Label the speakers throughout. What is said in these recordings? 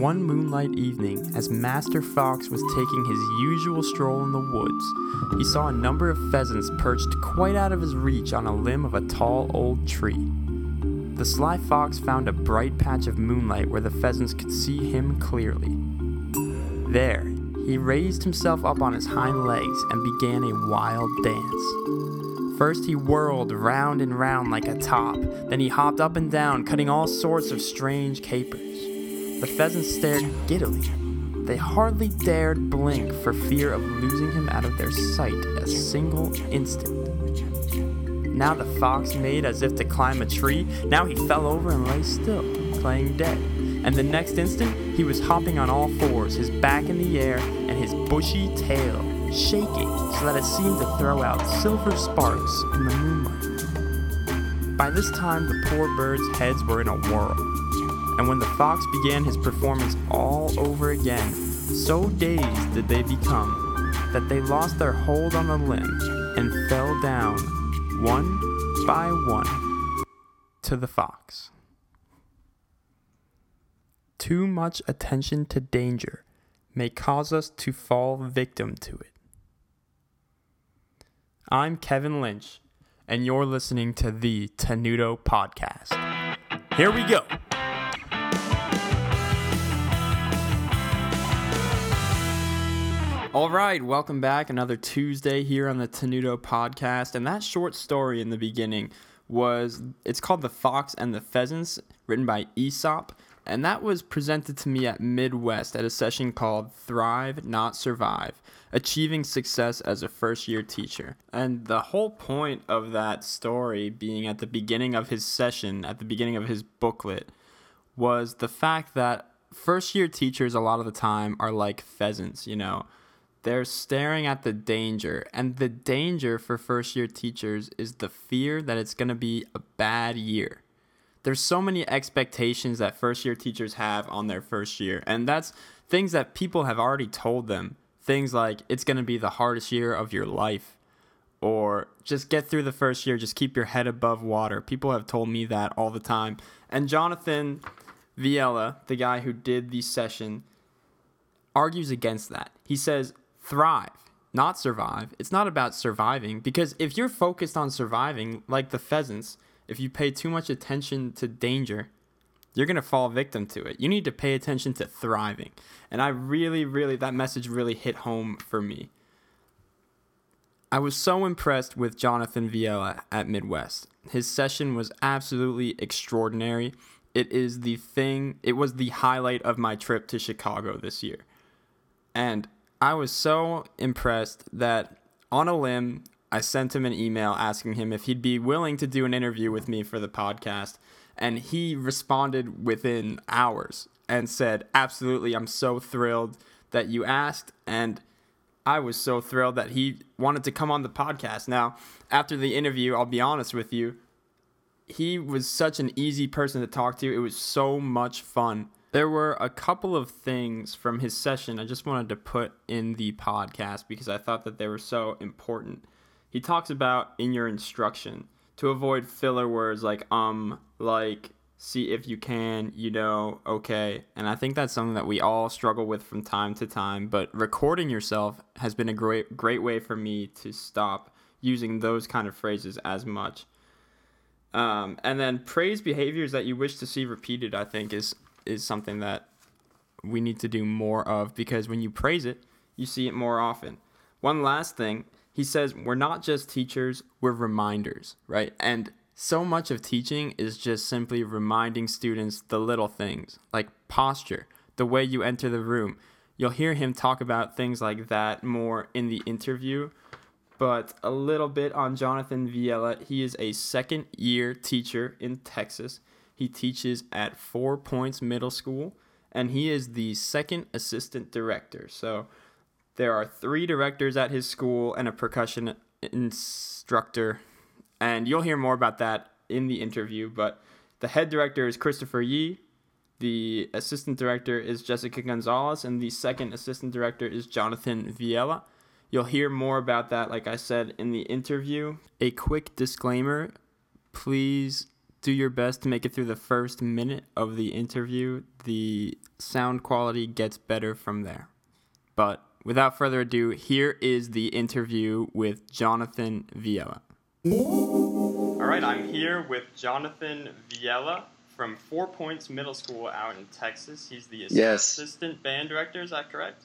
Speaker 1: One moonlight evening, as Master Fox was taking his usual stroll in the woods, he saw a number of pheasants perched quite out of his reach on a limb of a tall old tree. The sly fox found a bright patch of moonlight where the pheasants could see him clearly. There, he raised himself up on his hind legs and began a wild dance. First, he whirled round and round like a top, then he hopped up and down, cutting all sorts of strange capers. The pheasants stared giddily. They hardly dared blink for fear of losing him out of their sight a single instant. Now the fox made as if to climb a tree. Now he fell over and lay still, playing dead. And the next instant, he was hopping on all fours, his back in the air and his bushy tail shaking so that it seemed to throw out silver sparks in the moonlight. By this time, the poor birds' heads were in a whirl. And when the fox began his performance all over again, so dazed did they become that they lost their hold on the limb and fell down one by one to the fox. Too much attention to danger may cause us to fall victim to it. I'm Kevin Lynch, and you're listening to the Tenuto Podcast. Here we go. All right, welcome back. Another Tuesday here on the Tenuto podcast. And that short story in the beginning was it's called The Fox and the Pheasants, written by Aesop. And that was presented to me at Midwest at a session called Thrive, Not Survive Achieving Success as a First Year Teacher. And the whole point of that story being at the beginning of his session, at the beginning of his booklet, was the fact that first year teachers, a lot of the time, are like pheasants, you know they're staring at the danger. And the danger for first year teachers is the fear that it's going to be a bad year. There's so many expectations that first year teachers have on their first year. And that's things that people have already told them. Things like it's going to be the hardest year of your life. Or just get through the first year, just keep your head above water. People have told me that all the time. And Jonathan Viella, the guy who did the session, argues against that. He says thrive, not survive. It's not about surviving because if you're focused on surviving, like the pheasants, if you pay too much attention to danger, you're going to fall victim to it. You need to pay attention to thriving. And I really, really, that message really hit home for me. I was so impressed with Jonathan Viella at Midwest. His session was absolutely extraordinary. It is the thing, it was the highlight of my trip to Chicago this year. And I was so impressed that on a limb, I sent him an email asking him if he'd be willing to do an interview with me for the podcast. And he responded within hours and said, Absolutely, I'm so thrilled that you asked. And I was so thrilled that he wanted to come on the podcast. Now, after the interview, I'll be honest with you, he was such an easy person to talk to. It was so much fun. There were a couple of things from his session I just wanted to put in the podcast because I thought that they were so important. He talks about in your instruction to avoid filler words like um, like, see if you can, you know, okay. And I think that's something that we all struggle with from time to time, but recording yourself has been a great great way for me to stop using those kind of phrases as much. Um, and then praise behaviors that you wish to see repeated, I think, is is something that we need to do more of because when you praise it, you see it more often. One last thing, he says we're not just teachers, we're reminders, right? And so much of teaching is just simply reminding students the little things, like posture, the way you enter the room. You'll hear him talk about things like that more in the interview, but a little bit on Jonathan Viella. He is a second year teacher in Texas. He teaches at Four Points Middle School, and he is the second assistant director. So there are three directors at his school and a percussion instructor, and you'll hear more about that in the interview. But the head director is Christopher Yee. The assistant director is Jessica Gonzalez, and the second assistant director is Jonathan Viella. You'll hear more about that, like I said in the interview. A quick disclaimer please do your best to make it through the first minute of the interview. The sound quality gets better from there. But without further ado, here is the interview with Jonathan Viella. All right, I'm here with Jonathan Viella from Four Points Middle School out in Texas. He's the
Speaker 2: Yes.
Speaker 1: assistant band director, is that correct?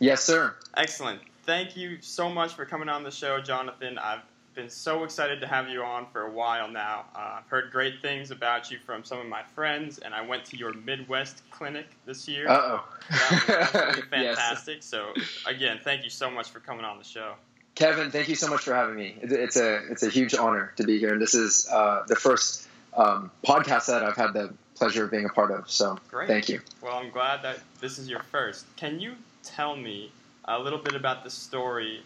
Speaker 2: Yes, sir.
Speaker 1: Excellent. Thank you so much for coming on the show, Jonathan. I've been so excited to have you on for a while now. Uh, I've heard great things about you from some of my friends, and I went to your Midwest clinic this year.
Speaker 2: Uh oh.
Speaker 1: That was absolutely
Speaker 2: yes.
Speaker 1: fantastic. So, again, thank you so much for coming on the show.
Speaker 2: Kevin, thank you so much for having me. It's a it's a huge honor to be here, and this is uh, the first um, podcast that I've had the pleasure of being a part of. So
Speaker 1: Great.
Speaker 2: thank you.
Speaker 1: Well, I'm glad that this is your first. Can you tell me a little bit about the story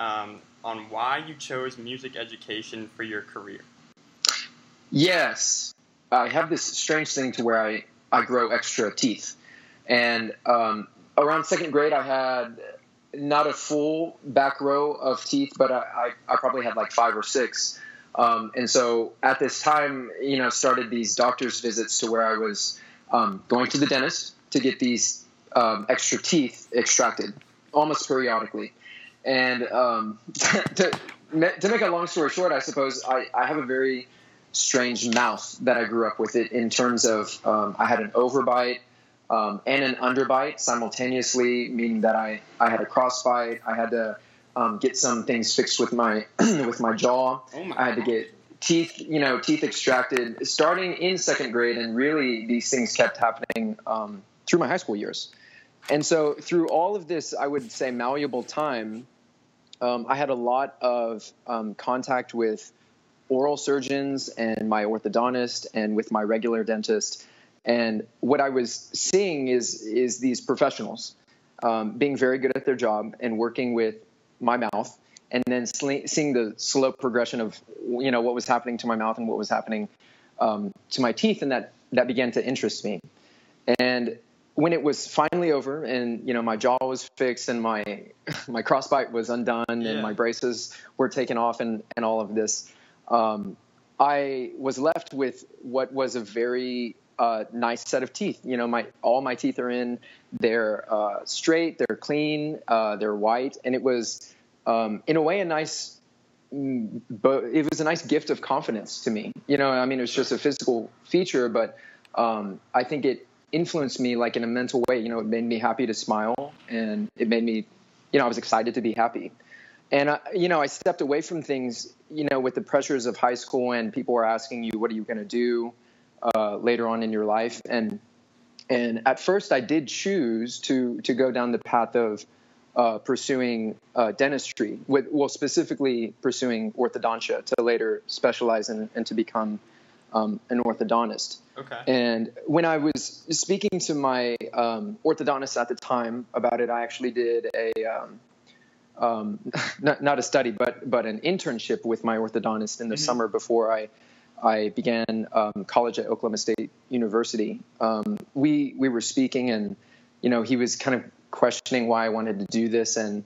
Speaker 1: um, on why you chose music education for your career?
Speaker 2: Yes, I have this strange thing to where I I grow extra teeth, and um, around second grade I had not a full back row of teeth, but I, I, I probably had like five or six. Um, and so at this time, you know, started these doctor's visits to where I was um, going to the dentist to get these um, extra teeth extracted almost periodically. And um, to, to make a long story short, I suppose I, I have a very strange mouth that I grew up with it in terms of um, I had an overbite um, and an underbite simultaneously, meaning that I, I had a crossbite. I had to um, get some things fixed with my with my jaw.
Speaker 1: Oh my
Speaker 2: I had to get teeth, you know, teeth extracted starting in second grade, and really these things kept happening um, through my high school years. And so through all of this, I would say malleable time, um, I had a lot of um, contact with oral surgeons and my orthodontist and with my regular dentist. And what I was seeing is is these professionals um, being very good at their job and working with my mouth, and then sl- seeing the slow progression of you know what was happening to my mouth and what was happening um, to my teeth, and that that began to interest me. And when it was finally over, and you know my jaw was fixed and my my crossbite was undone
Speaker 1: Yeah.
Speaker 2: and my braces were taken off and and all of this, um, I was left with what was a very uh, nice set of teeth. You know, my all my teeth are in. They're uh, straight. They're clean. Uh, they're white, and it was um, in a way a nice. mm, But it was a nice gift of confidence to me. You know, I mean, it was just a physical feature, but um, I think it influenced me like in a mental way. You know, it made me happy to smile, and it made me, you know, I was excited to be happy. And I, you know, I stepped away from things, you know, with the pressures of high school, and people were asking you, "What are you going to do uh, later on in your life?" And and at first, I did choose to to go down the path of uh, pursuing uh, dentistry, with well, specifically pursuing orthodontia, to later specialize in, and to become um, an orthodontist.
Speaker 1: Okay.
Speaker 2: And when I was speaking to my um, orthodontist at the time about it, I actually did a um, um, not, not a study, but but an internship with my orthodontist in the
Speaker 1: Mhm.
Speaker 2: summer before I I began um, college at Oklahoma State University. Um, we we were speaking, and you know he was kind of questioning why I wanted to do this, and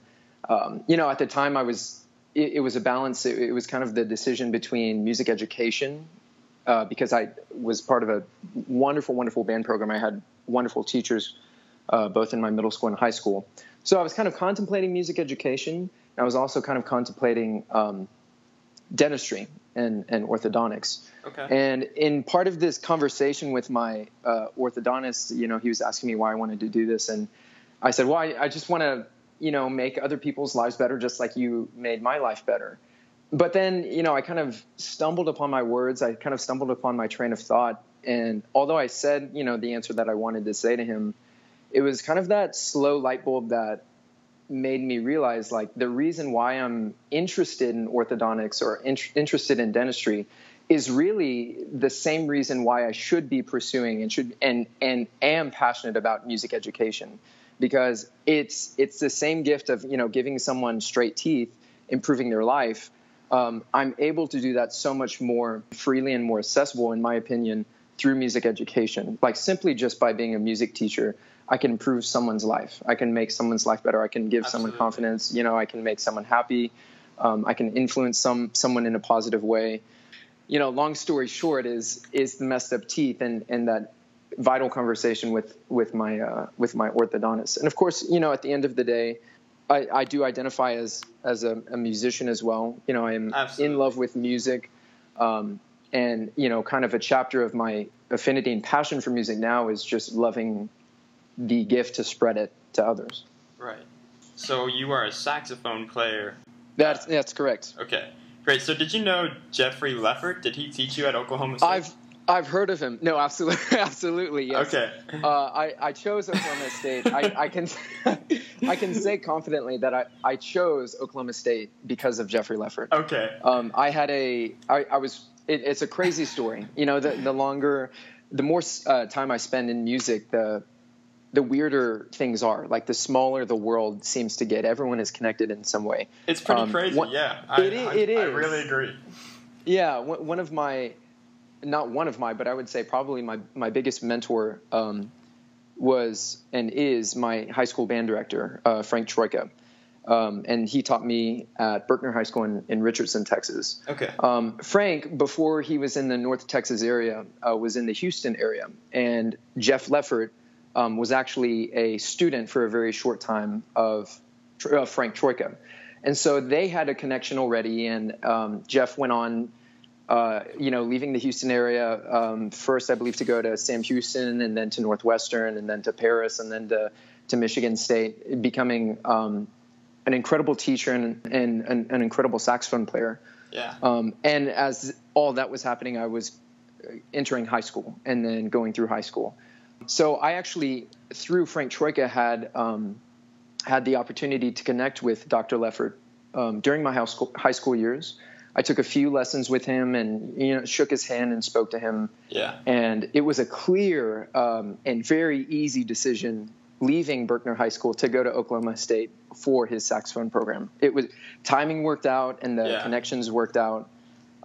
Speaker 2: um, you know at the time I was it, it was a balance. It, it was kind of the decision between music education uh, because I was part of a wonderful, wonderful band program. I had wonderful teachers, uh, both in my middle school and high school. So I was kind of contemplating music education. I was also kind of contemplating um, dentistry and, and orthodontics.
Speaker 1: Okay.
Speaker 2: And in part of this conversation with my uh, orthodontist, you know, he was asking me why I wanted to do this, and I said, "Well, I, I just want to, you know, make other people's lives better, just like you made my life better." But then, you know, I kind of stumbled upon my words. I kind of stumbled upon my train of thought, and although I said, you know, the answer that I wanted to say to him, it was kind of that slow light bulb that made me realize like the reason why I'm interested in orthodontics or in- interested in dentistry is really the same reason why I should be pursuing and should and and am passionate about music education because it's it's the same gift of you know giving someone straight teeth improving their life um, I'm able to do that so much more freely and more accessible in my opinion through music education like simply just by being a music teacher I can improve someone's life. I can make someone's life better. I can give
Speaker 1: Absolutely.
Speaker 2: someone confidence. You know, I can make someone happy. Um, I can influence some someone in a positive way. you know, long story short is is the messed up teeth and and that vital conversation with with my uh, with my orthodontist. And of course, you know, at the end of the day, I, I do identify as as a, a, musician as well. You know, I am Absolutely. in love with music, um, and you know, kind of a chapter of my affinity and passion for music now is just loving the gift to spread it to others.
Speaker 1: Right. So you are a saxophone player.
Speaker 2: That's that's correct.
Speaker 1: Okay. Great. So did you know Jeffrey Loeffert? Did he teach you at Oklahoma State?
Speaker 2: I've I've heard of him. No, absolutely, absolutely, yes.
Speaker 1: Okay.
Speaker 2: Uh, I, I chose Oklahoma State. I, I can I can say confidently that I, I chose Oklahoma State because of Jeffrey Loeffert.
Speaker 1: Okay.
Speaker 2: Um, I had a I, I was it, it's a crazy story. You know, the the longer, the more uh, time I spend in music, the the weirder things are. Like the smaller the world seems to get, everyone is connected in some way.
Speaker 1: It's pretty um, crazy. One, yeah, I,
Speaker 2: it, I, it is. I
Speaker 1: really agree.
Speaker 2: Yeah, one of my not one of my, but I would say probably my my biggest mentor um, was and is my high school band director, uh, Frank Troyka. Um, and he taught me at Berkner High School in, in Richardson, Texas.
Speaker 1: Okay.
Speaker 2: Um, Frank, before he was in the North Texas area, uh, was in the Houston area, and Jeff Loeffert um, was actually a student for a very short time of uh, Frank Troyka, and so they had a connection already. And um, Jeff went on uh, you know, leaving the Houston area um, first, I believe, to go to Sam Houston, and then to Northwestern, and then to Paris, and then to, to Michigan State, becoming um, an incredible teacher and, and, and, an incredible saxophone player.
Speaker 1: Yeah.
Speaker 2: Um, and as all that was happening, I was entering high school and then going through high school. So I actually, through Frank Troyka, had um, had the opportunity to connect with Dr. Loeffert um, during my high school, high school years. I took a few lessons with him and you know shook his hand and spoke to him.
Speaker 1: Yeah.
Speaker 2: And it was a clear um, and very easy decision leaving Berkner High School to go to Oklahoma State for his saxophone program. It was timing worked out and the yeah. connections worked out.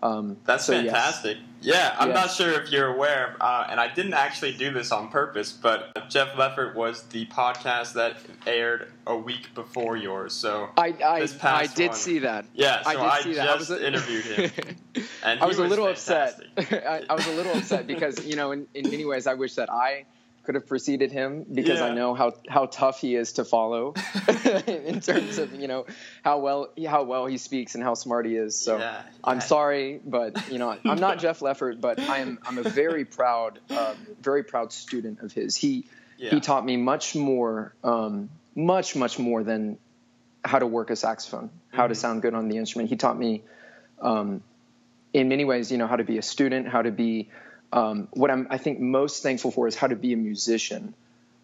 Speaker 2: Um,
Speaker 1: That's so fantastic. Yes. Yeah, I'm not sure if you're aware, uh, and I didn't actually do this on purpose, but Jeff Loeffert was the podcast that aired a week before yours. So
Speaker 2: I I, I did one, see that.
Speaker 1: Yeah, so I,
Speaker 2: did see
Speaker 1: I
Speaker 2: that.
Speaker 1: just I a, interviewed him, and
Speaker 2: I was,
Speaker 1: was
Speaker 2: a little
Speaker 1: fantastic.
Speaker 2: upset. I, I was a little upset because you know, in, in many ways, I wish that I could have preceded him because yeah. I know how, how tough he is to follow in terms of you know how well how well he speaks and how smart he is. So yeah, yeah. I'm sorry, but you know I'm not Jeff Loeffert, but I am I'm a very proud um, very proud student of his. He he taught me much more um, much much more than how to work a saxophone, how mm-hmm. to sound good on the instrument. He taught me um, in many ways, you know, how to be a student, how to be um, what I'm I think most thankful for is how to be a musician,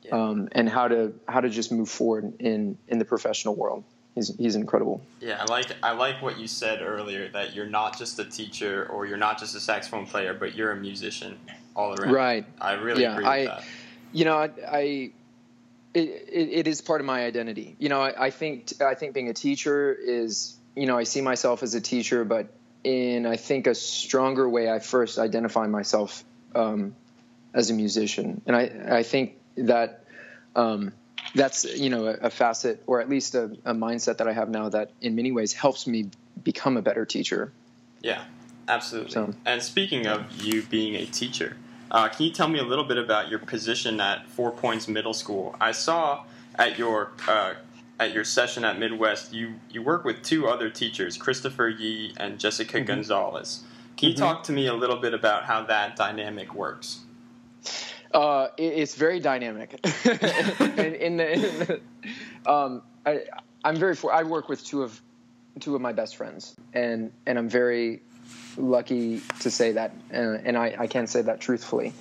Speaker 2: yeah. um, and how to how to just move forward in in the professional world. He's he's incredible.
Speaker 1: Yeah, I like I like what you said earlier that you're not just a teacher or you're not just a saxophone player, but you're a musician all around.
Speaker 2: Right.
Speaker 1: I really
Speaker 2: yeah,
Speaker 1: agree with
Speaker 2: I,
Speaker 1: that.
Speaker 2: You know, I, I it, it, it is part of my identity. You know, I, I think I think being a teacher is you know I see myself as a teacher, but in I think a stronger way. I first identify myself um, as a musician, and I I think that um, that's you know a, a, facet or at least a, a, mindset that I have now that in many ways helps me become a better teacher.
Speaker 1: Yeah, absolutely. So, and speaking of you being a teacher, uh, can you tell me a little bit about your position at Four Points Middle School? I saw at your uh, at your session at Midwest, you you work with two other teachers, Christopher Yee and Jessica mm-hmm. Gonzalez. Can you mm-hmm. talk to me a little bit about how that dynamic works?
Speaker 2: Uh, it, it's very dynamic. in, in, the, in the um, I, am very for, I work with two of two of my best friends, and and I'm very lucky to say that, and, and I, I can say that truthfully.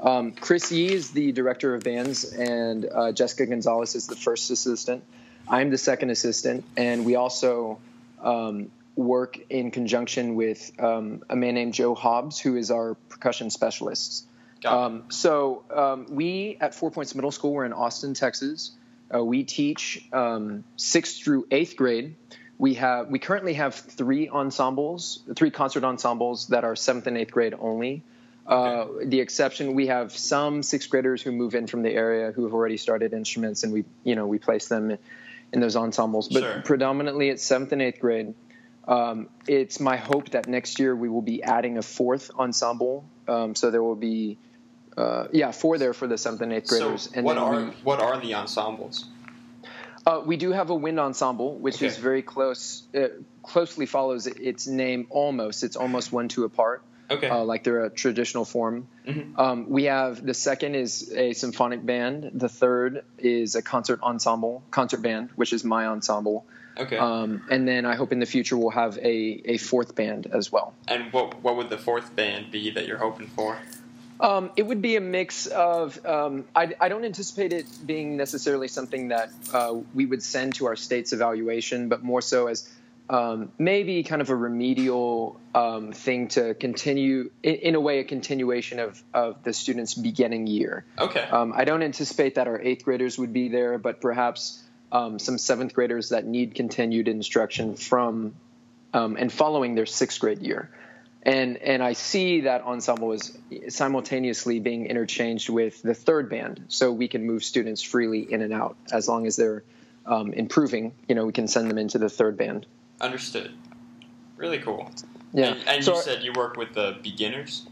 Speaker 2: Um, Chris Yee is the director of bands, and uh, Jessica Gonzalez is the first assistant. I'm the second assistant, and we also um, work in conjunction with um, a man named Joe Hobbs, who is our percussion specialist. Um, so um, we at Four Points Middle School, we're in Austin, Texas. Uh, we teach um, sixth through eighth grade. We have we currently have three ensembles, three concert ensembles that are seventh and eighth grade only. Uh, the exception, we have some sixth graders who move in from the area who have already started instruments, and we, you know, we place them in those ensembles. But
Speaker 1: sure.
Speaker 2: predominantly, it's seventh and eighth grade. Um, it's my hope that next year we will be adding a fourth ensemble. Um, so there will be, uh, yeah, four there for the seventh and eighth graders.
Speaker 1: So
Speaker 2: and
Speaker 1: what are
Speaker 2: we,
Speaker 1: what are the ensembles?
Speaker 2: uh, we do have a wind ensemble, which
Speaker 1: Okay.
Speaker 2: is very close, uh, closely follows its name almost. It's almost one two apart,
Speaker 1: Okay.
Speaker 2: uh, like they're a traditional form.
Speaker 1: Mhm.
Speaker 2: Um, we have the second is a symphonic band. The third is a concert ensemble, concert band, which is my ensemble.
Speaker 1: okay.
Speaker 2: Um, and then I hope in the future we'll have a, a fourth band as well.
Speaker 1: and what what would the fourth band be that you're hoping for?
Speaker 2: Um, it would be a mix of. Um, I, I don't anticipate it being necessarily something that uh, we would send to our state's evaluation, but more so as um, maybe kind of a remedial um, thing to continue, in, in a way, a continuation of, of the students' beginning year.
Speaker 1: Okay.
Speaker 2: Um, I don't anticipate that our eighth graders would be there, but perhaps um, some seventh graders that need continued instruction from um, and following their sixth grade year. And and I see that ensemble is simultaneously being interchanged with the third band, so we can move students freely in and out as long as they're um, improving. You know, we can send them into the third band.
Speaker 1: Understood. Really cool.
Speaker 2: Yeah.
Speaker 1: And, and
Speaker 2: So-
Speaker 1: you said you work with the beginners.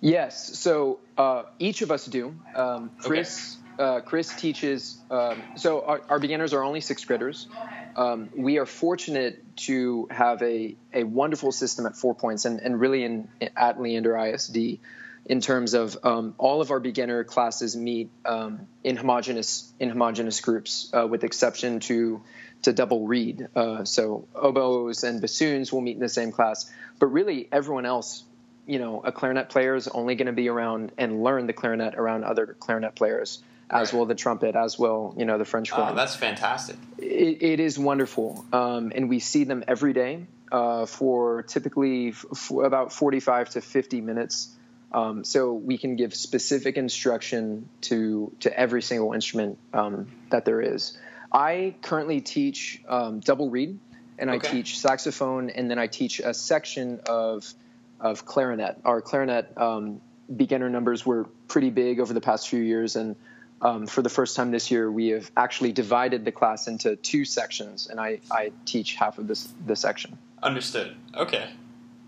Speaker 2: Yes. So uh, each of us do. Um, Chris. Uh, Chris teaches. Um, so our, our beginners are only sixth graders. Um, we are fortunate to have a, a wonderful system at Four Points and, and really in at Leander ISD in terms of um, all of our beginner classes meet um, in homogeneous in homogeneous groups, uh, with exception to to double reed. Uh, so oboes and bassoons will meet in the same class, but really everyone else you know, a clarinet player is only going to be around and learn the clarinet around other clarinet players, as
Speaker 1: Right.
Speaker 2: will the trumpet, as will you know the French horn.
Speaker 1: Oh, that's fantastic.
Speaker 2: it, it is wonderful, um, and we see them every day uh, for typically f- about forty-five to fifty minutes. Um, so we can give specific instruction to to every single instrument um, that there is. I currently teach um, double reed, and I teach saxophone, and then I teach a section of of clarinet. Our clarinet um, beginner numbers were pretty big over the past few years, and um, for the first time this year, we have actually divided the class into two sections, and I, I teach half of this the section.
Speaker 1: Understood. Okay.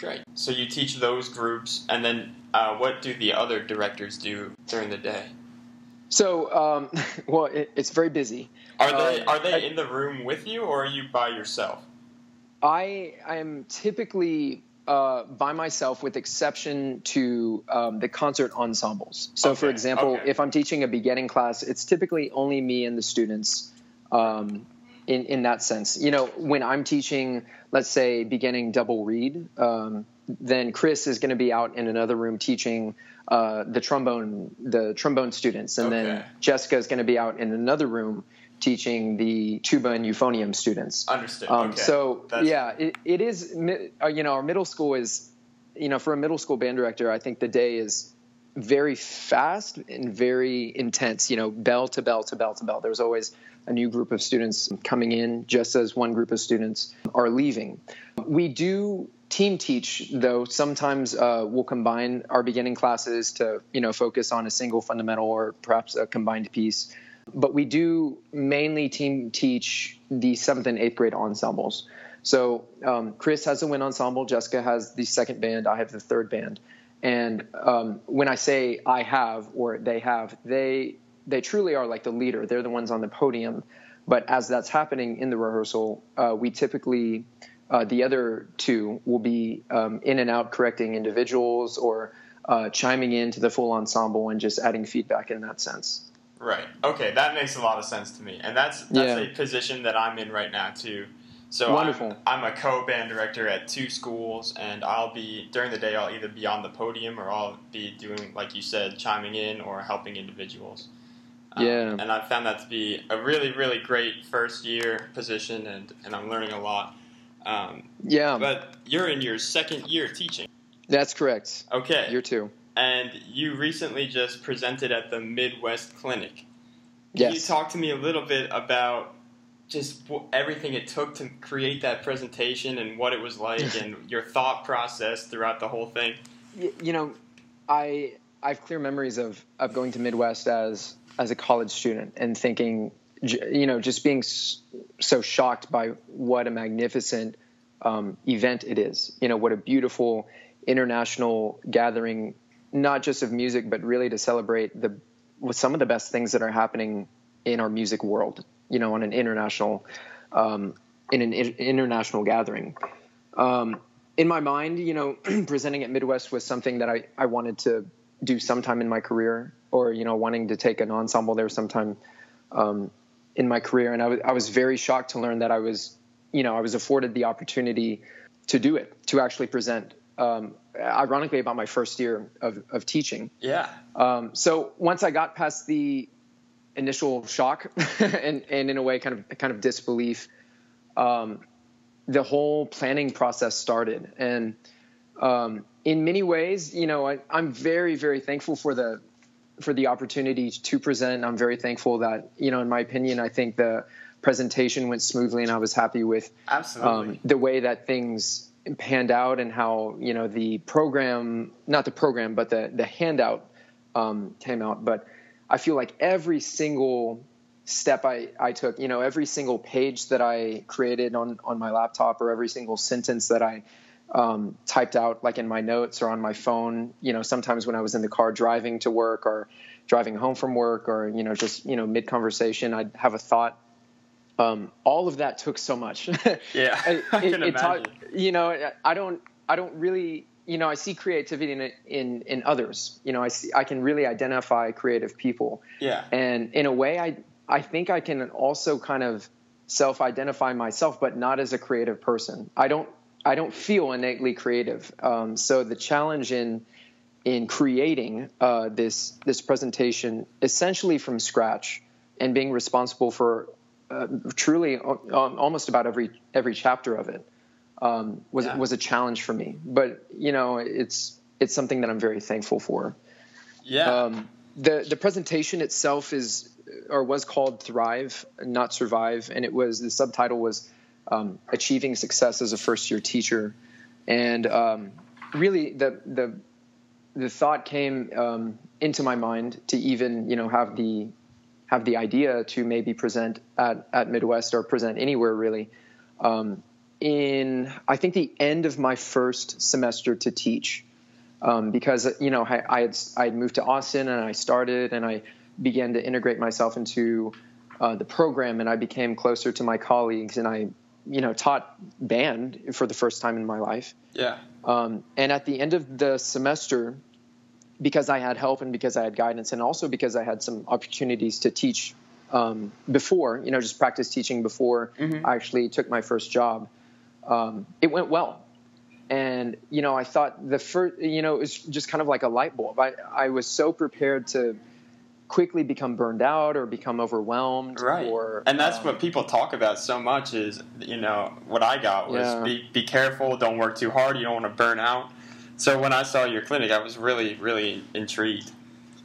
Speaker 1: Great. So you teach those groups, and then uh, what do the other directors do during the day?
Speaker 2: So, um, well, it, it's very busy.
Speaker 1: Are they
Speaker 2: Uh,
Speaker 1: are they
Speaker 2: I-
Speaker 1: in the room with you, or are you by yourself?
Speaker 2: I I am typically uh, by myself, with exception to um, the concert ensembles. So, for example,
Speaker 1: okay.
Speaker 2: if I'm teaching a beginning class, it's typically only me and the students. Um, in in that sense, you know, when I'm teaching, let's say beginning double reed, um, then Chris is going to be out in another room teaching uh, the trombone the trombone students, and then Jessica is going to be out in another room teaching the tuba and euphonium students.
Speaker 1: Understood.
Speaker 2: Um,
Speaker 1: okay.
Speaker 2: So
Speaker 1: That's-
Speaker 2: yeah, it, it is. uh, You know, our middle school is, you know, for a middle school band director, I think the day is very fast and very intense. You know, bell to bell to bell to bell. There's always a new group of students coming in, just as one group of students are leaving. We do team teach though. Sometimes uh, we'll combine our beginning classes to you know focus on a single fundamental or perhaps a combined piece but we do mainly team teach the seventh and eighth grade ensembles. So um, Chris has the wind ensemble, Jessica has the second band, I have the third band. And um, when I say I have or they have, they they truly are like the leader. They're the ones on the podium. But as that's happening in the rehearsal, uh, we typically uh, the other two will be um, in and out correcting individuals or uh, chiming into the full ensemble and just adding feedback in that sense.
Speaker 1: Right. Okay, that makes a lot of sense to me, and that's that's
Speaker 2: Yeah.
Speaker 1: a position that I'm in right now too. So
Speaker 2: Wonderful.
Speaker 1: I'm, I'm a co-band director at two schools, and I'll be during the day. I'll either be on the podium or I'll be doing, like you said, chiming in or helping individuals. Um,
Speaker 2: Yeah.
Speaker 1: And I found that to be a really, really great first year position, and and I'm learning a lot. Um,
Speaker 2: Yeah,
Speaker 1: but you're in your second year teaching.
Speaker 2: that's correct.
Speaker 1: Okay.
Speaker 2: Year two.
Speaker 1: and you recently just presented at the Midwest Clinic. Can
Speaker 2: Yes.
Speaker 1: you talk to me a little bit about just everything it took to create that presentation and what it was like and your thought process throughout the whole thing?
Speaker 2: You know, I I have clear memories of of going to Midwest as as a college student and thinking, you know, just being so shocked by what a magnificent um, event it is. You know, what a beautiful international gathering, not just of music, but really to celebrate the some of the best things that are happening in our music world. You know, on an international um, in an international gathering. Um, in my mind, you know, presenting at Midwest was something that I, I wanted to do sometime in my career, or you know, wanting to take an ensemble there sometime um, in my career. And I was I was very shocked to learn that I was, you know, I was afforded the opportunity to do it, to actually present. Um, ironically, about my first year of, of teaching.
Speaker 1: Yeah.
Speaker 2: Um, so once I got past the initial shock and, and in a way kind of kind of disbelief, um, the whole planning process started. And um, in many ways, you know, I, I'm very very thankful for the for the opportunity to present. I'm very thankful that you know, in my opinion, I think the presentation went smoothly, and I was happy with
Speaker 1: absolutely
Speaker 2: um, the way that things panned out and how you know the program, not the program, but the the handout um, came out. But I feel like every single step I, I took, you know, every single page that I created on, on my laptop or every single sentence that I um, typed out like in my notes or on my phone, you know, sometimes when I was in the car driving to work or driving home from work or, you know, just, you know, mid conversation, I'd have a thought. Um, all of that took so much.
Speaker 1: yeah.
Speaker 2: it, I can it, imagine. Taught, you know, I don't, I don't really you know, I see creativity in in in others. You know, I see I can really identify creative people.
Speaker 1: Yeah.
Speaker 2: And in a way, I I think I can also kind of self-identify myself, but not as a creative person. I don't I don't feel innately creative. Um, so the challenge in in creating uh, this this presentation essentially from scratch and being responsible for uh, truly uh, almost about every every chapter of it um, was yeah. was a challenge for me. But you know, it's it's something that I'm very thankful for.
Speaker 1: Yeah.
Speaker 2: Um, the the presentation itself is or was called Thrive, not Survive, and it was the subtitle was um, Achieving Success as a First Year Teacher, and um, really the the the thought came um, into my mind to even you know have the have the idea to maybe present at, at Midwest or present anywhere really. Um, in I think the end of my first semester to teach um, because you know I, I, had I had moved to Austin and I started and I began to integrate myself into uh, the program and I became closer to my colleagues and I you know taught band for the first time in my life.
Speaker 1: Yeah.
Speaker 2: Um, and at the end of the semester, because I had help and because I had guidance and also because I had some opportunities to teach um, before, you know, just practice teaching before mm-hmm. I actually took my first job um, it went well. And, you know, I thought the first, you know, it was just kind of like a light bulb. I, I was so prepared to quickly become burned out or become overwhelmed.
Speaker 1: Right.
Speaker 2: Or,
Speaker 1: and that's um, what people talk about so much is, you know, what I got was yeah. be, be careful, don't work too hard, you don't want to burn out. So when I saw your clinic, I was really, really intrigued.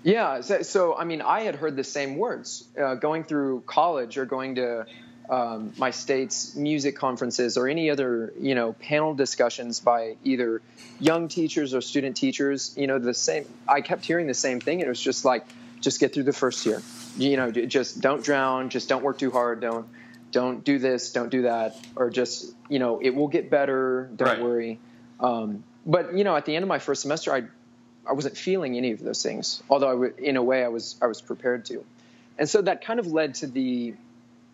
Speaker 2: Yeah. So, so I mean, I had heard the same words uh, going through college or going to um, my state's music conferences or any other you know panel discussions by either young teachers or student teachers you know the same i kept hearing the same thing it was just like just get through the first year. You know just don't drown just don't work too hard don't don't do this don't do that or just you know it will get better don't right. worry. Um, but you know at the end of my first semester i i wasn't feeling any of those things although I w- in a way i was i was prepared to. And so that kind of led to the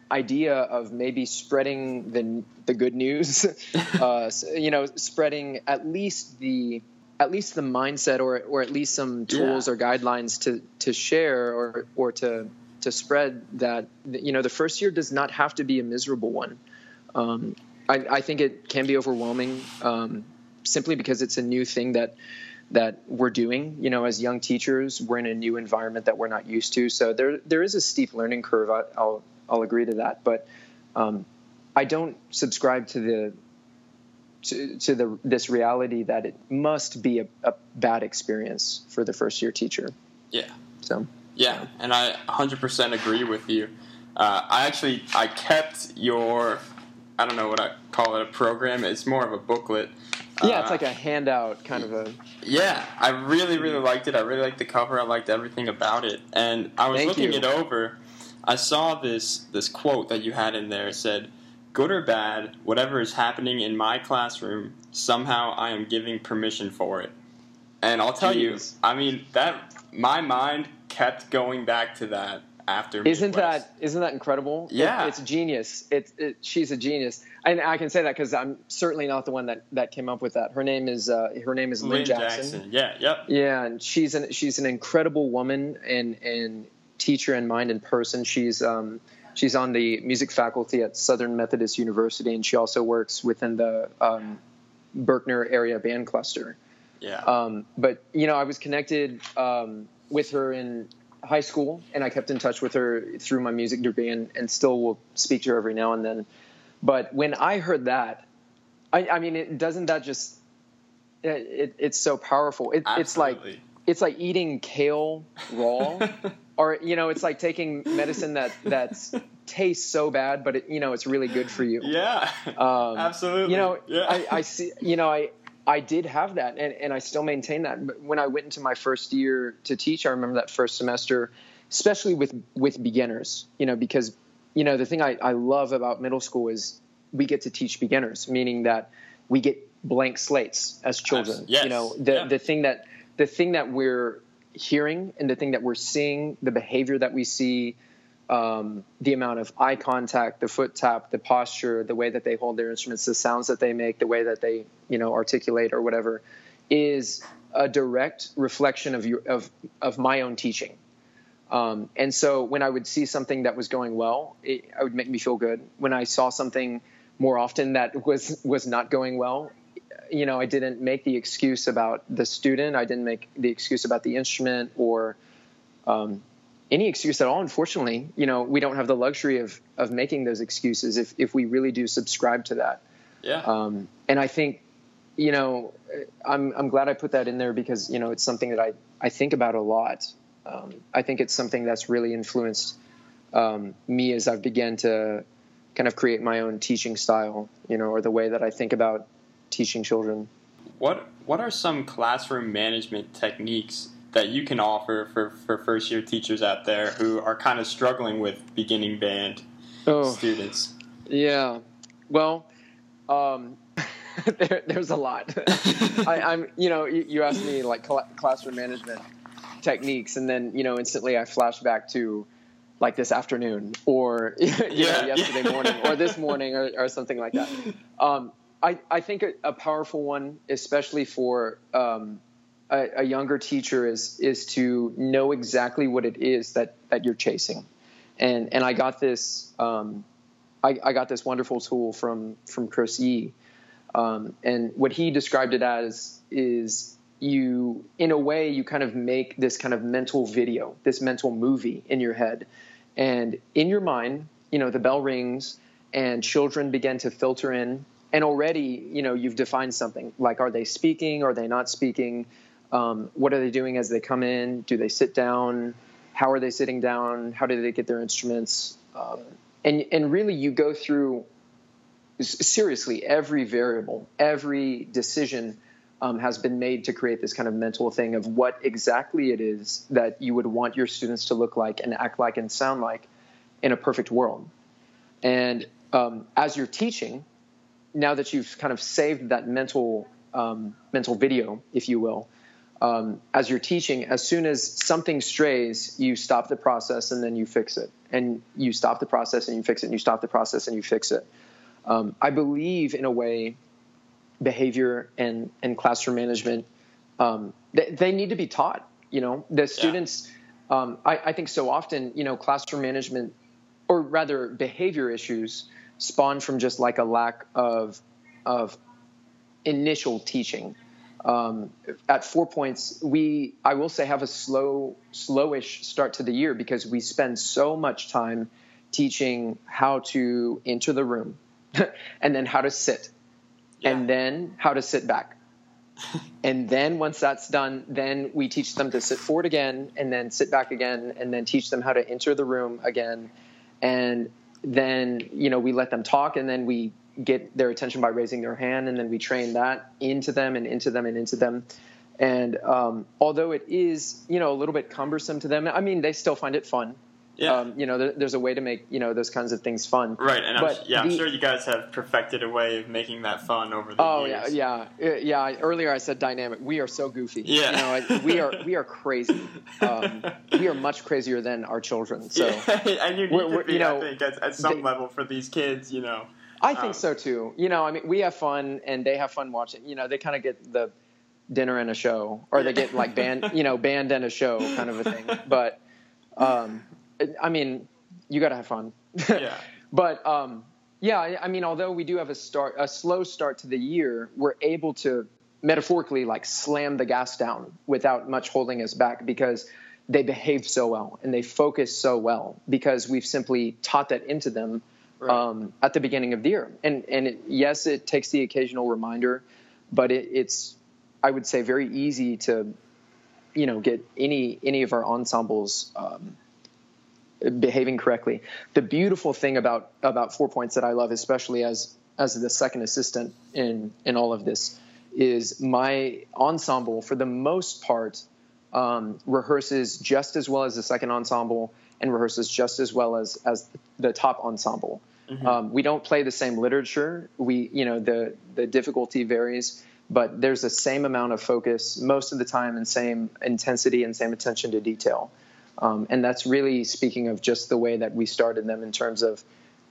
Speaker 2: idea of maybe spreading the the good news, uh, you know, spreading at least the at least the mindset or or at least some tools yeah. or guidelines to to share or or to to spread that you know the first year does not have to be a miserable one. Um, I, I, think it can be overwhelming um, simply because it's a new thing that that we're doing. You know, as young teachers, we're in a new environment that we're not used to. So there there is a steep learning curve. I, will I'll agree to that. But um, I don't subscribe to the to, to, the this reality that it must be a, a, bad experience for the first year teacher.
Speaker 1: Yeah.
Speaker 2: So.
Speaker 1: Yeah, and I 100% agree with you. Uh, I actually I kept your I don't know what I call it a program. It's more of a booklet.
Speaker 2: Yeah, it's uh, like a handout kind of a.
Speaker 1: Yeah, I really really liked it. I really liked the cover. I liked everything about it, and I was Thank looking you. it over I saw this this quote that you had in there. It said, good or bad, whatever is happening in my classroom, somehow I am giving permission for it. And I'll tell Jeez. you, I mean that my mind kept going back to that after.
Speaker 2: Isn't Midwest. that isn't that incredible?
Speaker 1: Yeah,
Speaker 2: it, it's genius. It's it, she's a genius, and I can say that because I'm certainly not the one that, that came up with that. Her name is uh, her name is Lynn,
Speaker 1: Lynn Jackson. Jackson. Yeah, yep.
Speaker 2: Yeah, and she's an she's an incredible woman and and teacher in mind and person. She's um, she's on the music faculty at Southern Methodist University, and she also works within the um, Berkner area band cluster.
Speaker 1: Yeah.
Speaker 2: Um, but you know, I was connected um, with her in high school, and I kept in touch with her through my music degree, and, and still will speak to her every now and then. But when I heard that, I, I mean, it, doesn't that just it, it, it's so powerful? It, it's like it's like eating kale raw, or you know, it's like taking medicine that that's tastes so bad, but it, you know, it's really good for you.
Speaker 1: Yeah, um, absolutely.
Speaker 2: You know,
Speaker 1: yeah.
Speaker 2: I, I see. You know, I I did have that, and, and I still maintain that. But when I went into my first year to teach, I remember that first semester, especially with with beginners, you know, because you know the thing I, I love about middle school is we get to teach beginners, meaning that we get blank slates as children.
Speaker 1: Yes.
Speaker 2: You know, the
Speaker 1: yeah.
Speaker 2: the thing that the thing that we're hearing and the thing that we're seeing, the behavior that we see, um, the amount of eye contact, the foot tap, the posture, the way that they hold their instruments, the sounds that they make, the way that they you know articulate or whatever, is a direct reflection of your of of my own teaching. Um, and so when I would see something that was going well, it, it would make me feel good. When I saw something more often that was was not going well, you know, I didn't make the excuse about the student. I didn't make the excuse about the instrument or um, any excuse at all. Unfortunately, you know, we don't have the luxury of of making those excuses if if we really do subscribe to that.
Speaker 1: Yeah.
Speaker 2: Um, and I think, you know, I'm I'm glad I put that in there because you know it's something that I I think about a lot. Um, I think it's something that's really influenced um, me as I've began to kind of create my own teaching style, you know, or the way that I think about teaching children.
Speaker 1: What What are some classroom management techniques that you can offer for, for first year teachers out there who are kind of struggling with beginning band oh, students?
Speaker 2: Yeah. Well, um, there, there's a lot. I, am you know, you, you asked me like cl- classroom management techniques, and then you know, instantly I flash back to like this afternoon or you yeah, know, yesterday yeah. morning or this morning or, or something like that. Um, I, I think a, a, powerful one, especially for um, a, a, younger teacher, is is to know exactly what it is that that you're chasing, and and I got this um, I, I, got this wonderful tool from from Chris Yee, um, and what he described it as is you in a way you kind of make this kind of mental video, this mental movie in your head, and in your mind, you know, the bell rings and children begin to filter in and already you know you've defined something. Like are they speaking? Are they not speaking? Um, what are they doing as they come in? Do they sit down? How are they sitting down? How do they get their instruments? Um, and and really you go through seriously every variable every decision um, has been made to create this kind of mental thing of what exactly it is that you would want your students to look like and act like and sound like in a perfect world. And um, as you're teaching now that you've kind of saved that mental um, mental video, if you will, um, as you're teaching, as soon as something strays, you stop the process and then you fix it, and you stop the process and you fix it, and you stop the process and you fix it. Um, I believe in a way, behavior and and classroom management um, they, they, need to be taught. You know, the students. Yeah. Um, I, I think so often, you know, classroom management, or rather behavior issues spawned from just like a lack of of initial teaching. Um, at four points, we I will say have a slow, slowish start to the year because we spend so much time teaching how to enter the room, and then how to sit, yeah. and then how to sit back. and then once that's done, then we teach them to sit forward again, and then sit back again, and then teach them how to enter the room again. And then you know we let them talk and then we get their attention by raising their hand and then we train that into them and into them and into them. And um, although it is you know a little bit cumbersome to them i mean they still find it fun Yeah. Um, you know, there, there's a way to make you know those kinds of things fun.
Speaker 1: Right, and I'm, yeah, the, I'm sure you guys have perfected a way of making that fun over the
Speaker 2: oh,
Speaker 1: years.
Speaker 2: Oh yeah, yeah, yeah. Earlier I said dynamic. We are so goofy.
Speaker 1: Yeah,
Speaker 2: you know, we are we are crazy. Um, we are much crazier than our children. So,
Speaker 1: yeah, and you need we're, to be, you know, I think, at, at some they, level for these kids, you know.
Speaker 2: I think um, so too. You know, I mean, we have fun and they have fun watching. You know, they kind of get the dinner and a show, or they get like band, you know, band and a show kind of a thing. But, um, I mean, you got to have fun.
Speaker 1: Yeah.
Speaker 2: but um, yeah, I mean, although we do have a start, a slow start to the year, we're able to metaphorically like slam the gas down without much holding us back because they behave so well and they focus so well because we've simply taught that into them right. um, at the beginning of the year. And and it, yes, it takes the occasional reminder, but it, it's I would say very easy to you know get any any of our ensembles um, behaving correctly. The beautiful thing about about Four Points that I love, especially as as the second assistant in in all of this, is my ensemble for the most part um, rehearses just as well as the second ensemble and rehearses just as well as as the top ensemble. Mm-hmm. Um, we don't play the same literature. We you know the the difficulty varies. But there's the same amount of focus most of the time and same intensity and same attention to detail. Um, and that's really speaking of just the way that we started them in terms of,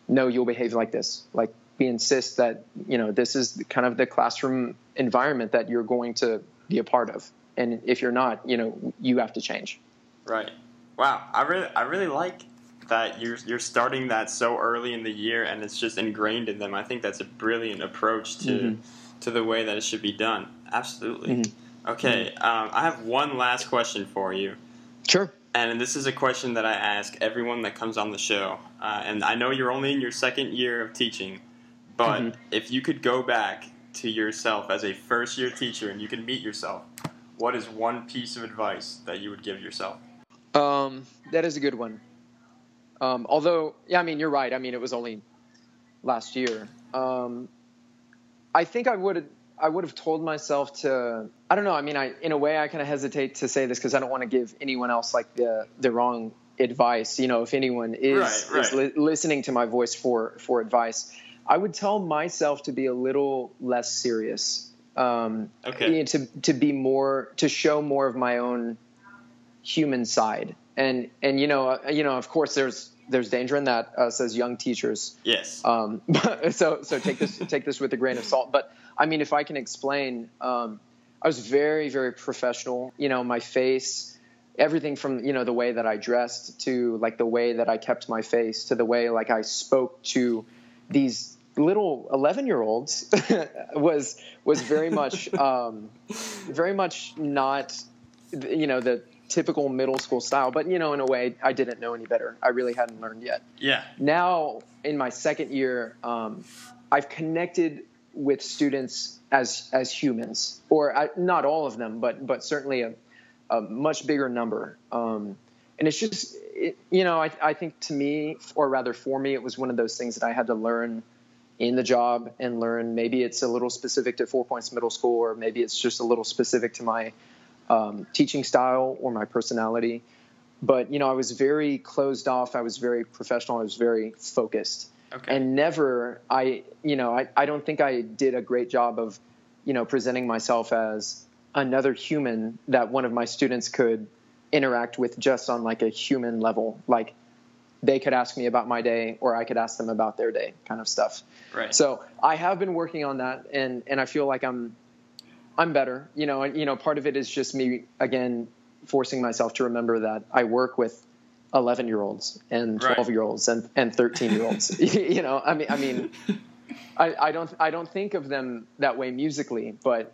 Speaker 2: no, you'll behave like this. Like we insist that, you know, this is kind of the classroom environment that you're going to be a part of. And if you're not, you know, you have to change.
Speaker 1: Right. Wow. I really, I really like that you're, you're starting that so early in the year and it's just ingrained in them. I think that's a brilliant approach to, mm-hmm. to the way that it should be done. Absolutely. Mm-hmm. Okay. Um, I have one last question for you.
Speaker 2: Sure
Speaker 1: and this is a question that I ask everyone that comes on the show. Uh, and I know you're only in your second year of teaching, but mm-hmm. if you could go back to yourself as a first year teacher and you could meet yourself, what is one piece of advice that you would give yourself?
Speaker 2: Um, that is a good one. Um, although, yeah, I mean, you're right. I mean, it was only last year. Um, I think I would I would have told myself to I don't know. I mean, I in a way I kind of hesitate to say this because I don't want to give anyone else like the the wrong advice. You know, if anyone is
Speaker 1: right, right.
Speaker 2: is li- listening to my voice for for advice, I would tell myself to be a little less serious. Um,
Speaker 1: okay.
Speaker 2: You know, to to be more to show more of my own human side, and and you know uh, you know of course there's there's danger in that uh, says young teachers.
Speaker 1: Yes.
Speaker 2: Um, so so take this take this with a grain of salt, but I mean, if I can explain, um, I was very, very professional. You know, my face, everything from you know the way that I dressed to like the way that I kept my face to the way like I spoke to these little 11 year olds was was very much um, very much not you know the typical middle school style but you know in a way i didn't know any better i really hadn't learned yet
Speaker 1: yeah
Speaker 2: now in my second year um, i've connected with students as as humans, or I, not all of them, but but certainly a, a much bigger number. Um, and it's just, it, you know, I, I think to me, or rather for me, it was one of those things that I had to learn in the job and learn. Maybe it's a little specific to Four Points Middle School, or maybe it's just a little specific to my um, teaching style or my personality. But you know, I was very closed off. I was very professional. I was very focused.
Speaker 1: Okay.
Speaker 2: And never, I, you know, I, I don't think I did a great job of, you know, presenting myself as another human that one of my students could interact with just on like a human level. Like they could ask me about my day or I could ask them about their day kind of stuff.
Speaker 1: Right.
Speaker 2: So I have been working on that and, and I feel like I'm, I'm better, you know, you know, part of it is just me again, forcing myself to remember that I work with 11 year olds and 12 right. year olds and, and 13 year olds you know i mean i mean I, I don't i don't think of them that way musically but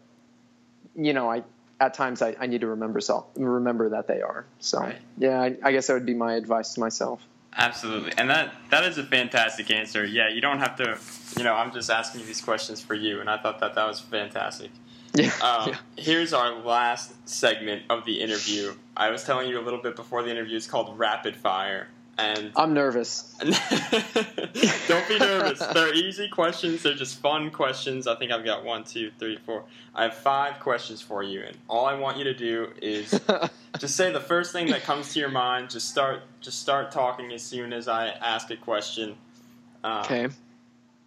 Speaker 2: you know i at times i, I need to remember self remember that they are. So right. yeah I, I guess that would be my advice to myself.
Speaker 1: Absolutely. And that that is a fantastic answer. Yeah you don't have to you know i'm just asking you these questions for you and i thought that that was fantastic
Speaker 2: yeah, um,
Speaker 1: yeah. Here's our last segment of the interview. I was telling you a little bit before the interview. It's called Rapid Fire. And
Speaker 2: I'm nervous.
Speaker 1: don't be nervous. They're easy questions. They're just fun questions. I think I've got one, two, three, four. I have five questions for you, and all I want you to do is just say the first thing that comes to your mind. Just start. Just start talking as soon as I ask a question. Um,
Speaker 2: okay.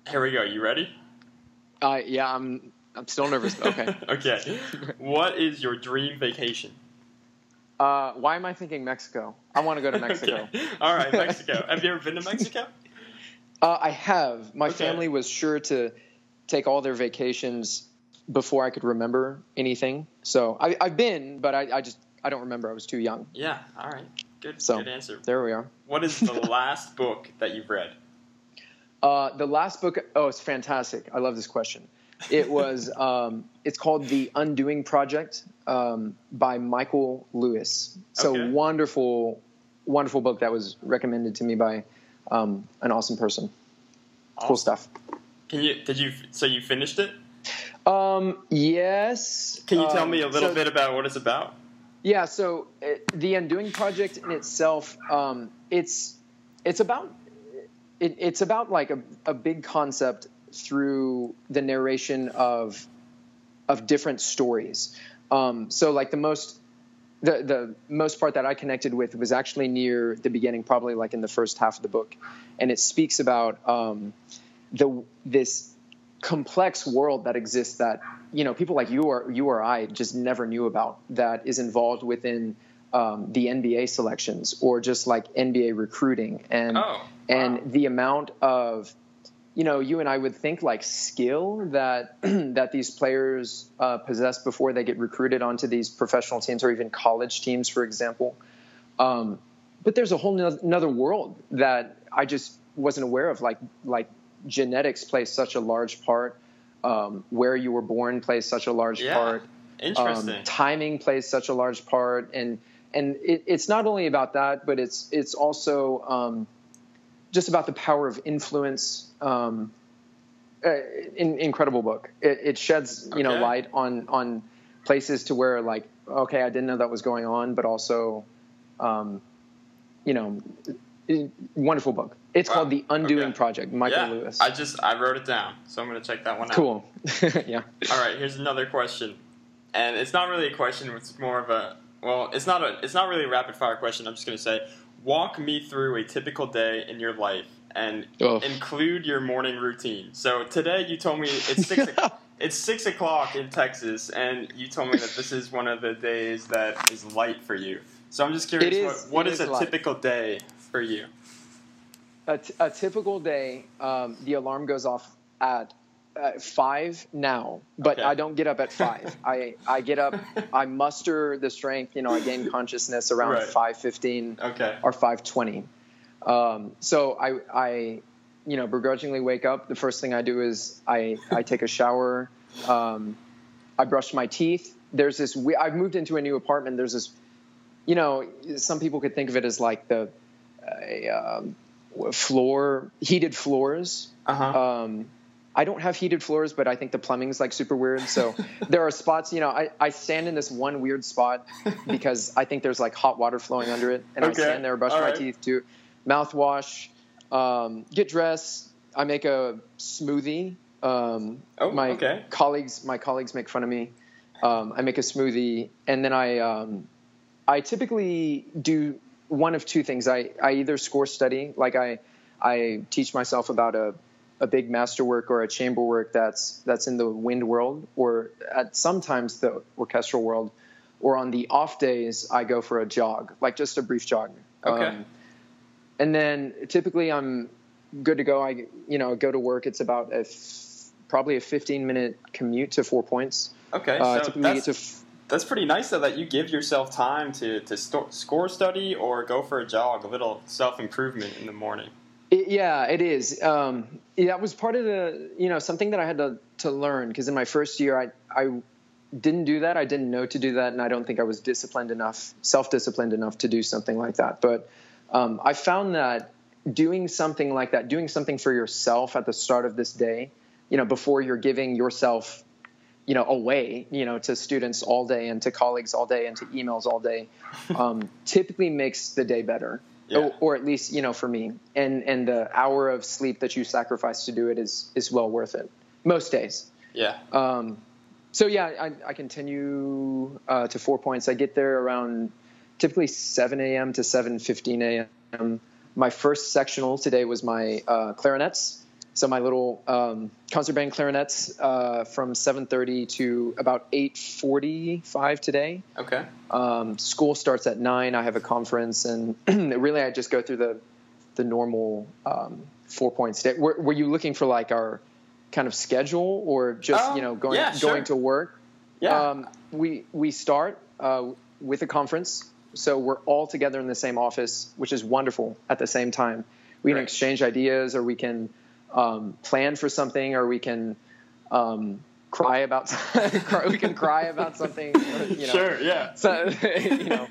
Speaker 1: Here we go. You ready?
Speaker 2: Uh, yeah, I'm. I'm still nervous. Okay.
Speaker 1: okay. What is your dream vacation?
Speaker 2: Uh, why am I thinking Mexico? I want to go to Mexico.
Speaker 1: okay. All right, Mexico. have you ever been to Mexico?
Speaker 2: Uh, I have. My
Speaker 1: Okay.
Speaker 2: family was sure to take all their vacations before I could remember anything. So I, I've been, but I, I just I don't remember. I was too young.
Speaker 1: Yeah. All right. Good.
Speaker 2: So-
Speaker 1: Good answer.
Speaker 2: There we are.
Speaker 1: What is the last book that you've read?
Speaker 2: Uh, the last book. Oh, it's fantastic. I love this question. It was. um, it's called The Undoing Project um, by Michael Lewis. So
Speaker 1: Okay.
Speaker 2: wonderful, wonderful book that was recommended to me by um, an awesome person. Cool stuff.
Speaker 1: Can you? Did you? So you finished it?
Speaker 2: Um, yes.
Speaker 1: Can you tell
Speaker 2: Um,
Speaker 1: me a little
Speaker 2: so-
Speaker 1: bit about what it's about?
Speaker 2: Yeah, so uh, the Undoing Project in itself, um, it's it's about it, it's about like a, a big concept through the narration of of different stories. Um, so like the most the the most part that I connected with was actually near the beginning, probably like in the first half of the book, and it speaks about um, the this complex world that exists that you know people like you or you or I just never knew about that is involved within um, the NBA selections or just like NBA recruiting and
Speaker 1: Oh,
Speaker 2: and the amount of you know you and I would think like skill that that these players uh, possess before they get recruited onto these professional teams or even college teams for example. Um, but there's a whole no- another world that I just wasn't aware of. Like like genetics plays such a large part. Um, where you were born plays such a large
Speaker 1: Yeah.
Speaker 2: part.
Speaker 1: Interesting.
Speaker 2: um, timing plays such a large part, and and it, it's not only about that, but it's it's also um, just about the power of influence. Um, uh, in, incredible book. It, it sheds you know light on on places to where like okay, I didn't know that was going on, but also, um, you know, wonderful book. It's
Speaker 1: Wow.
Speaker 2: called The Undoing
Speaker 1: Okay.
Speaker 2: Project. Michael
Speaker 1: yeah,
Speaker 2: Lewis.
Speaker 1: I just I wrote it down, so I'm gonna check that one out.
Speaker 2: cool. yeah.
Speaker 1: All right, here's another question, and it's not really a question. It's more of a well, it's not a it's not really a rapid fire question. I'm just gonna say, walk me through a typical day in your life and include your morning routine. So today you told me it's six o- it's six o'clock in Texas, and you told me that this is one of the days that is light for you. So I'm just curious,
Speaker 2: is-
Speaker 1: what, what is,
Speaker 2: is
Speaker 1: a
Speaker 2: light.
Speaker 1: typical day for you?
Speaker 2: a, t- a typical day, um, the alarm goes off at uh, five now, but
Speaker 1: Okay.
Speaker 2: I don't get up at five. I, I get up, I muster the strength, you know, I gain consciousness around
Speaker 1: Right.
Speaker 2: five fifteen
Speaker 1: Okay.
Speaker 2: or five twenty. Um, so I, I, you know, begrudgingly wake up. The first thing I do is I, I take a shower. Um, I brush my teeth. There's this. we- I've moved into a new apartment. There's this. You know, some people could think of it as like the a, um, floor heated floors.
Speaker 1: Uh huh.
Speaker 2: Um, I don't have heated floors, but I think the plumbing's like super weird. So there are spots, you know, I, I stand in this one weird spot because I think there's like hot water flowing under it. And
Speaker 1: Okay.
Speaker 2: I stand there, brush
Speaker 1: All
Speaker 2: my
Speaker 1: right.
Speaker 2: teeth too, mouthwash, um, get dressed. I make a smoothie. Um,
Speaker 1: Oh,
Speaker 2: my
Speaker 1: okay.
Speaker 2: colleagues, my colleagues make fun of me. Um, I make a smoothie and then I, um, I typically do one of two things. I, I either score study, like I, I teach myself about a, a big masterwork or a chamber work that's that's in the wind world, or at sometimes the orchestral world, or on the off days I go for a jog, like just a brief jog.
Speaker 1: Okay.
Speaker 2: Um, and then typically I'm good to go. I you know go to work. It's about a f- probably a 15 minute commute to Four Points.
Speaker 1: Okay.
Speaker 2: Uh,
Speaker 1: so that's,
Speaker 2: f-
Speaker 1: That's pretty nice though that you give yourself time to to sto- score study or go for a jog, a little self improvement in the morning.
Speaker 2: It, yeah, it is. Um, yeah, that was part of the, you know, something that I had to, to learn because in my first year, I, I didn't do that. I didn't know to do that. And I don't think I was disciplined enough, self disciplined enough to do something like that. But um, I found that doing something like that, doing something for yourself at the start of this day, you know, before you're giving yourself, you know, away, you know, to students all day and to colleagues all day and to emails all day, um, typically makes the day better.
Speaker 1: Yeah.
Speaker 2: or, or at least you know for me, and and the hour of sleep that you sacrifice to do it is is well worth it most days.
Speaker 1: Yeah.
Speaker 2: Um, so yeah, I, I continue uh, to Four Points. I get there around typically 7 a.m. to 7:15 a.m. My first sectional today was my uh, clarinets. So my little um, concert band clarinets uh, from 7:30 to about 8:45 today.
Speaker 1: Okay.
Speaker 2: Um, school starts at nine. I have a conference, and really, I just go through the the normal um, Four Points day. Were, were you looking for like our kind of schedule, or just
Speaker 1: Um,
Speaker 2: you know going
Speaker 1: yeah, sure.
Speaker 2: going to work?
Speaker 1: Yeah.
Speaker 2: Um, we we start uh, with a conference, so we're all together in the same office, which is wonderful. At the same time, we can
Speaker 1: Right.
Speaker 2: exchange ideas, or we can um, plan for something, or we can um, cry about. we can cry about something. Or, you know.
Speaker 1: Sure. Yeah.
Speaker 2: So you know,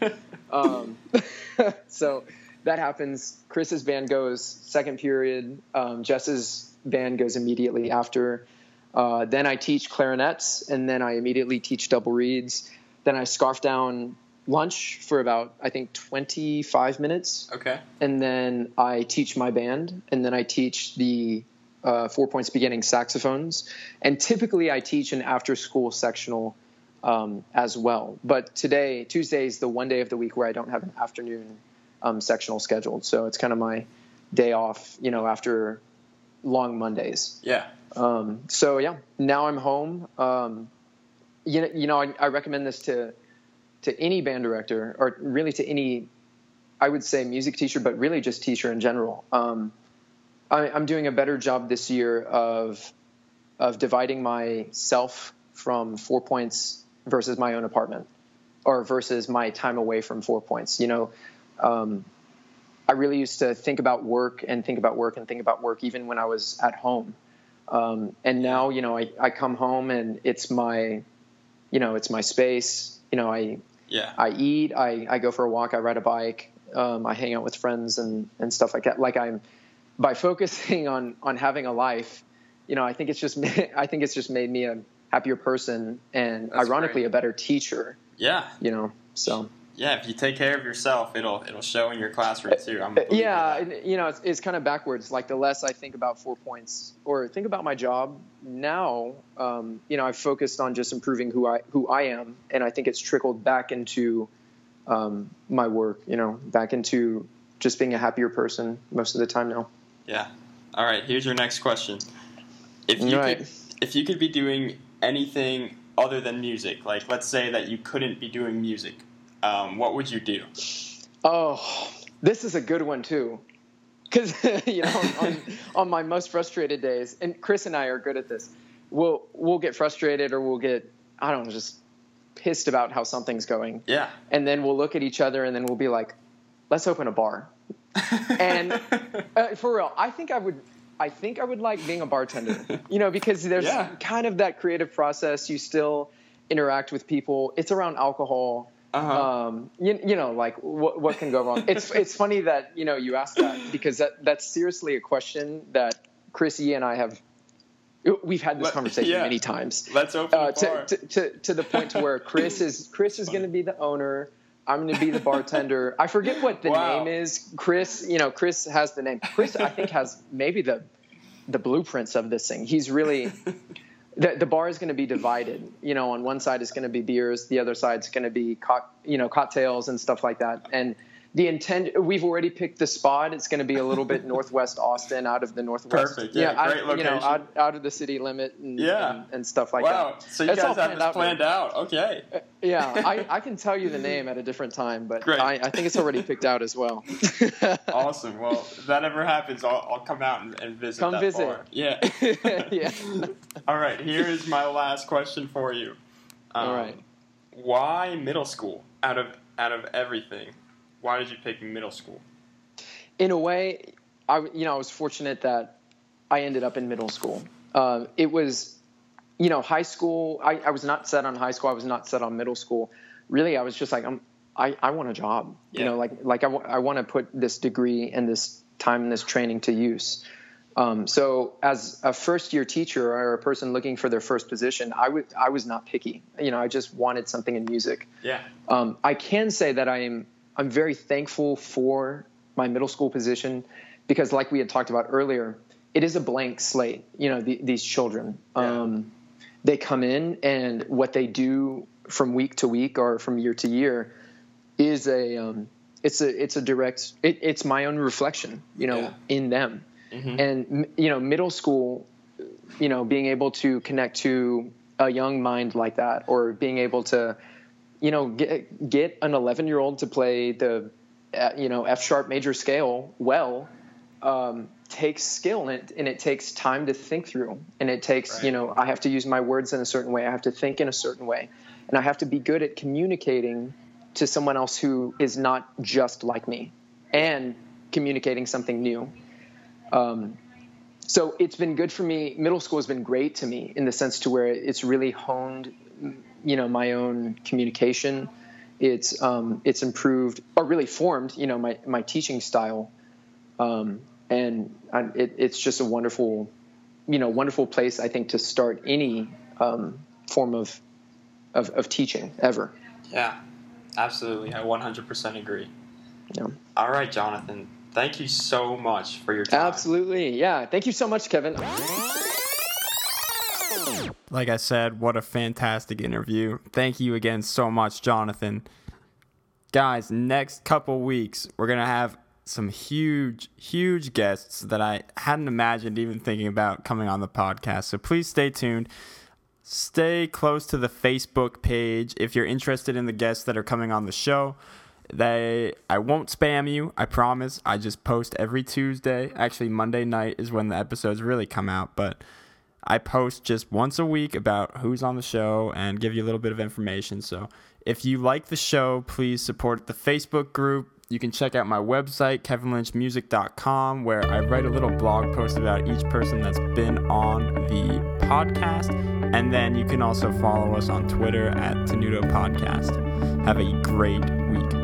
Speaker 2: um, so that happens. Chris's band goes second period. Um, Jess's band goes immediately after. Uh, then I teach clarinets, and then I immediately teach double reeds. Then I scarf down lunch for about I think 25 minutes,
Speaker 1: Okay.
Speaker 2: and then I teach my band, and then I teach the uh, four points beginning saxophones, and typically I teach an after school sectional um, as well. But today, Tuesday is the one day of the week where I don't have an afternoon um, sectional scheduled, so it's kind of my day off, you know, after long Mondays.
Speaker 1: Yeah.
Speaker 2: Um, so yeah, now I'm home. Um, you know, you know, I, I recommend this to to any band director, or really to any, I would say, music teacher, but really just teacher in general. Um, I, I'm doing a better job this year of of dividing myself from four points versus my own apartment, or versus my time away from four points. You know, um, I really used to think about work and think about work and think about work even when I was at home. Um, and now, you know, I, I come home and it's my, you know, it's my space. You know, I
Speaker 1: Yeah.
Speaker 2: I eat, I, I go for a walk, I ride a bike, um, I hang out with friends and, and stuff like that. Like I'm by focusing on on having a life, you know, I think it's just I think it's just made me a happier person and
Speaker 1: That's
Speaker 2: ironically
Speaker 1: great.
Speaker 2: a better teacher.
Speaker 1: Yeah.
Speaker 2: You know, so
Speaker 1: Yeah. If you take care of yourself, it'll it'll show in your classroom too. I'm
Speaker 2: yeah, and, you know, it's, it's kind of backwards. Like the less I think about four points or think about my job now, um, you know, I've focused on just improving who I who I am, and I think it's trickled back into um, my work. You know, back into just being a happier person most of the time now.
Speaker 1: Yeah. All right. Here's your next question. If you
Speaker 2: Right.
Speaker 1: could, if you could be doing anything other than music, like let's say that you couldn't be doing music, um, what would you do?
Speaker 2: Oh, this is a good one too. Because you know, on, on, on my most frustrated days, and Chris and I are good at this. We'll we'll get frustrated or we'll get I don't know, just pissed about how something's going,
Speaker 1: Yeah.
Speaker 2: and then we'll look at each other and then we'll be like, "Let's open a bar." And uh, for real, I think I would. I think I would like being a bartender. You know, because there's
Speaker 1: Yeah.
Speaker 2: kind of that creative process. You still interact with people. It's around alcohol
Speaker 1: uh-huh.
Speaker 2: um, you, you know, like what, what can go wrong? It's it's funny that you know you asked that because that that's seriously a question that Chrissy and I have. We've had this
Speaker 1: Let-
Speaker 2: conversation
Speaker 1: yeah.
Speaker 2: many times.
Speaker 1: Let's open
Speaker 2: Uh, to, to, to to the point to where Chris is Chris is going to be the owner. I'm going to be the bartender. I forget what the
Speaker 1: Wow.
Speaker 2: name is. Chris, you know, Chris has the name. Chris, I think, has maybe the the blueprints of this thing. He's really the, the bar is going to be divided. You know, on one side is going to be beers, the other side's going to be co- you know cocktails and stuff like that. And the intent we've already picked the spot. It's going to be a little bit northwest Austin, out of the northwest.
Speaker 1: Perfect. Yeah,
Speaker 2: out-
Speaker 1: great
Speaker 2: You know,
Speaker 1: location.
Speaker 2: out, out of the city limit and
Speaker 1: Yeah.
Speaker 2: and, and stuff like that.
Speaker 1: wow.
Speaker 2: that.
Speaker 1: So you
Speaker 2: It's
Speaker 1: guys have this
Speaker 2: out,
Speaker 1: planned out. Okay.
Speaker 2: Yeah, I, I can tell you the name at a different time, but. I, I think it's already picked out as well.
Speaker 1: Awesome. Well, if that ever happens, I'll, I'll come out and, and visit
Speaker 2: Come visit.
Speaker 1: bar. Yeah.
Speaker 2: yeah.
Speaker 1: All right. Here is my last question for you. Um,
Speaker 2: All right.
Speaker 1: Why middle school? Out of out of everything, why did you pick middle school?
Speaker 2: in a way, I you know I was fortunate that I ended up in middle school. Uh, it was, you know, high school. I, I was not set on high school. I was not set on middle school. Really, I was just like, I'm, I, I want a job. You know, like like I, I want to put this degree and this time and this training to use. Um, so, as a first year teacher or a person looking for their first position, I would I was not picky. You know, I just wanted something in music.
Speaker 1: Yeah.
Speaker 2: Um, I can say that I am I'm very thankful for my middle school position because, like we had talked about earlier, it is a blank slate. You know, the, these children, yeah. um, they come in and what they do from week to week or from year to year is a um, it's a it's a direct it, it's my own reflection you know yeah. in them mm-hmm. and you know middle school you know being able to connect to a young mind like that or being able to you know get get an 11 year old to play the uh, you know F sharp major scale well um, takes skill and it, and it takes time to think through and it takes right. you know I have to use my words in a certain way I have to think in a certain way and I have to be good at communicating to someone else who is not just like me and communicating something new. Um, so it's been good for me. Middle school has been great to me in the sense to where it's really honed, you know, my own communication. It's um, it's improved or really formed, you know, my my teaching style, um, and I, it, it's just a wonderful, you know, wonderful place I think to start any um, form of, of of teaching ever.
Speaker 1: Yeah, Absolutely, I 100% agree. Yeah. All right, Jonathan. Thank you so much for your time.
Speaker 2: Absolutely. Yeah. Thank you so much, Kevin.
Speaker 1: Like I said, what a fantastic interview. Thank you again so much, Jonathan. Guys, next couple weeks, we're going to have some huge, huge guests that I hadn't imagined even thinking about coming on the podcast. So please stay tuned stay close to the Facebook page if you're interested in the guests that are coming on the show. They I won't spam you, I promise. I just post every Tuesday. Actually, Monday night is when the episodes really come out, but I post just once a week about who's on the show and give you a little bit of information. So, if you like the show, please support the Facebook group. You can check out my website, kevinlynchmusic.com, where I write a little blog post about each person that's been on the podcast. And then you can also follow us on Twitter at Tenuto Podcast. Have a great week.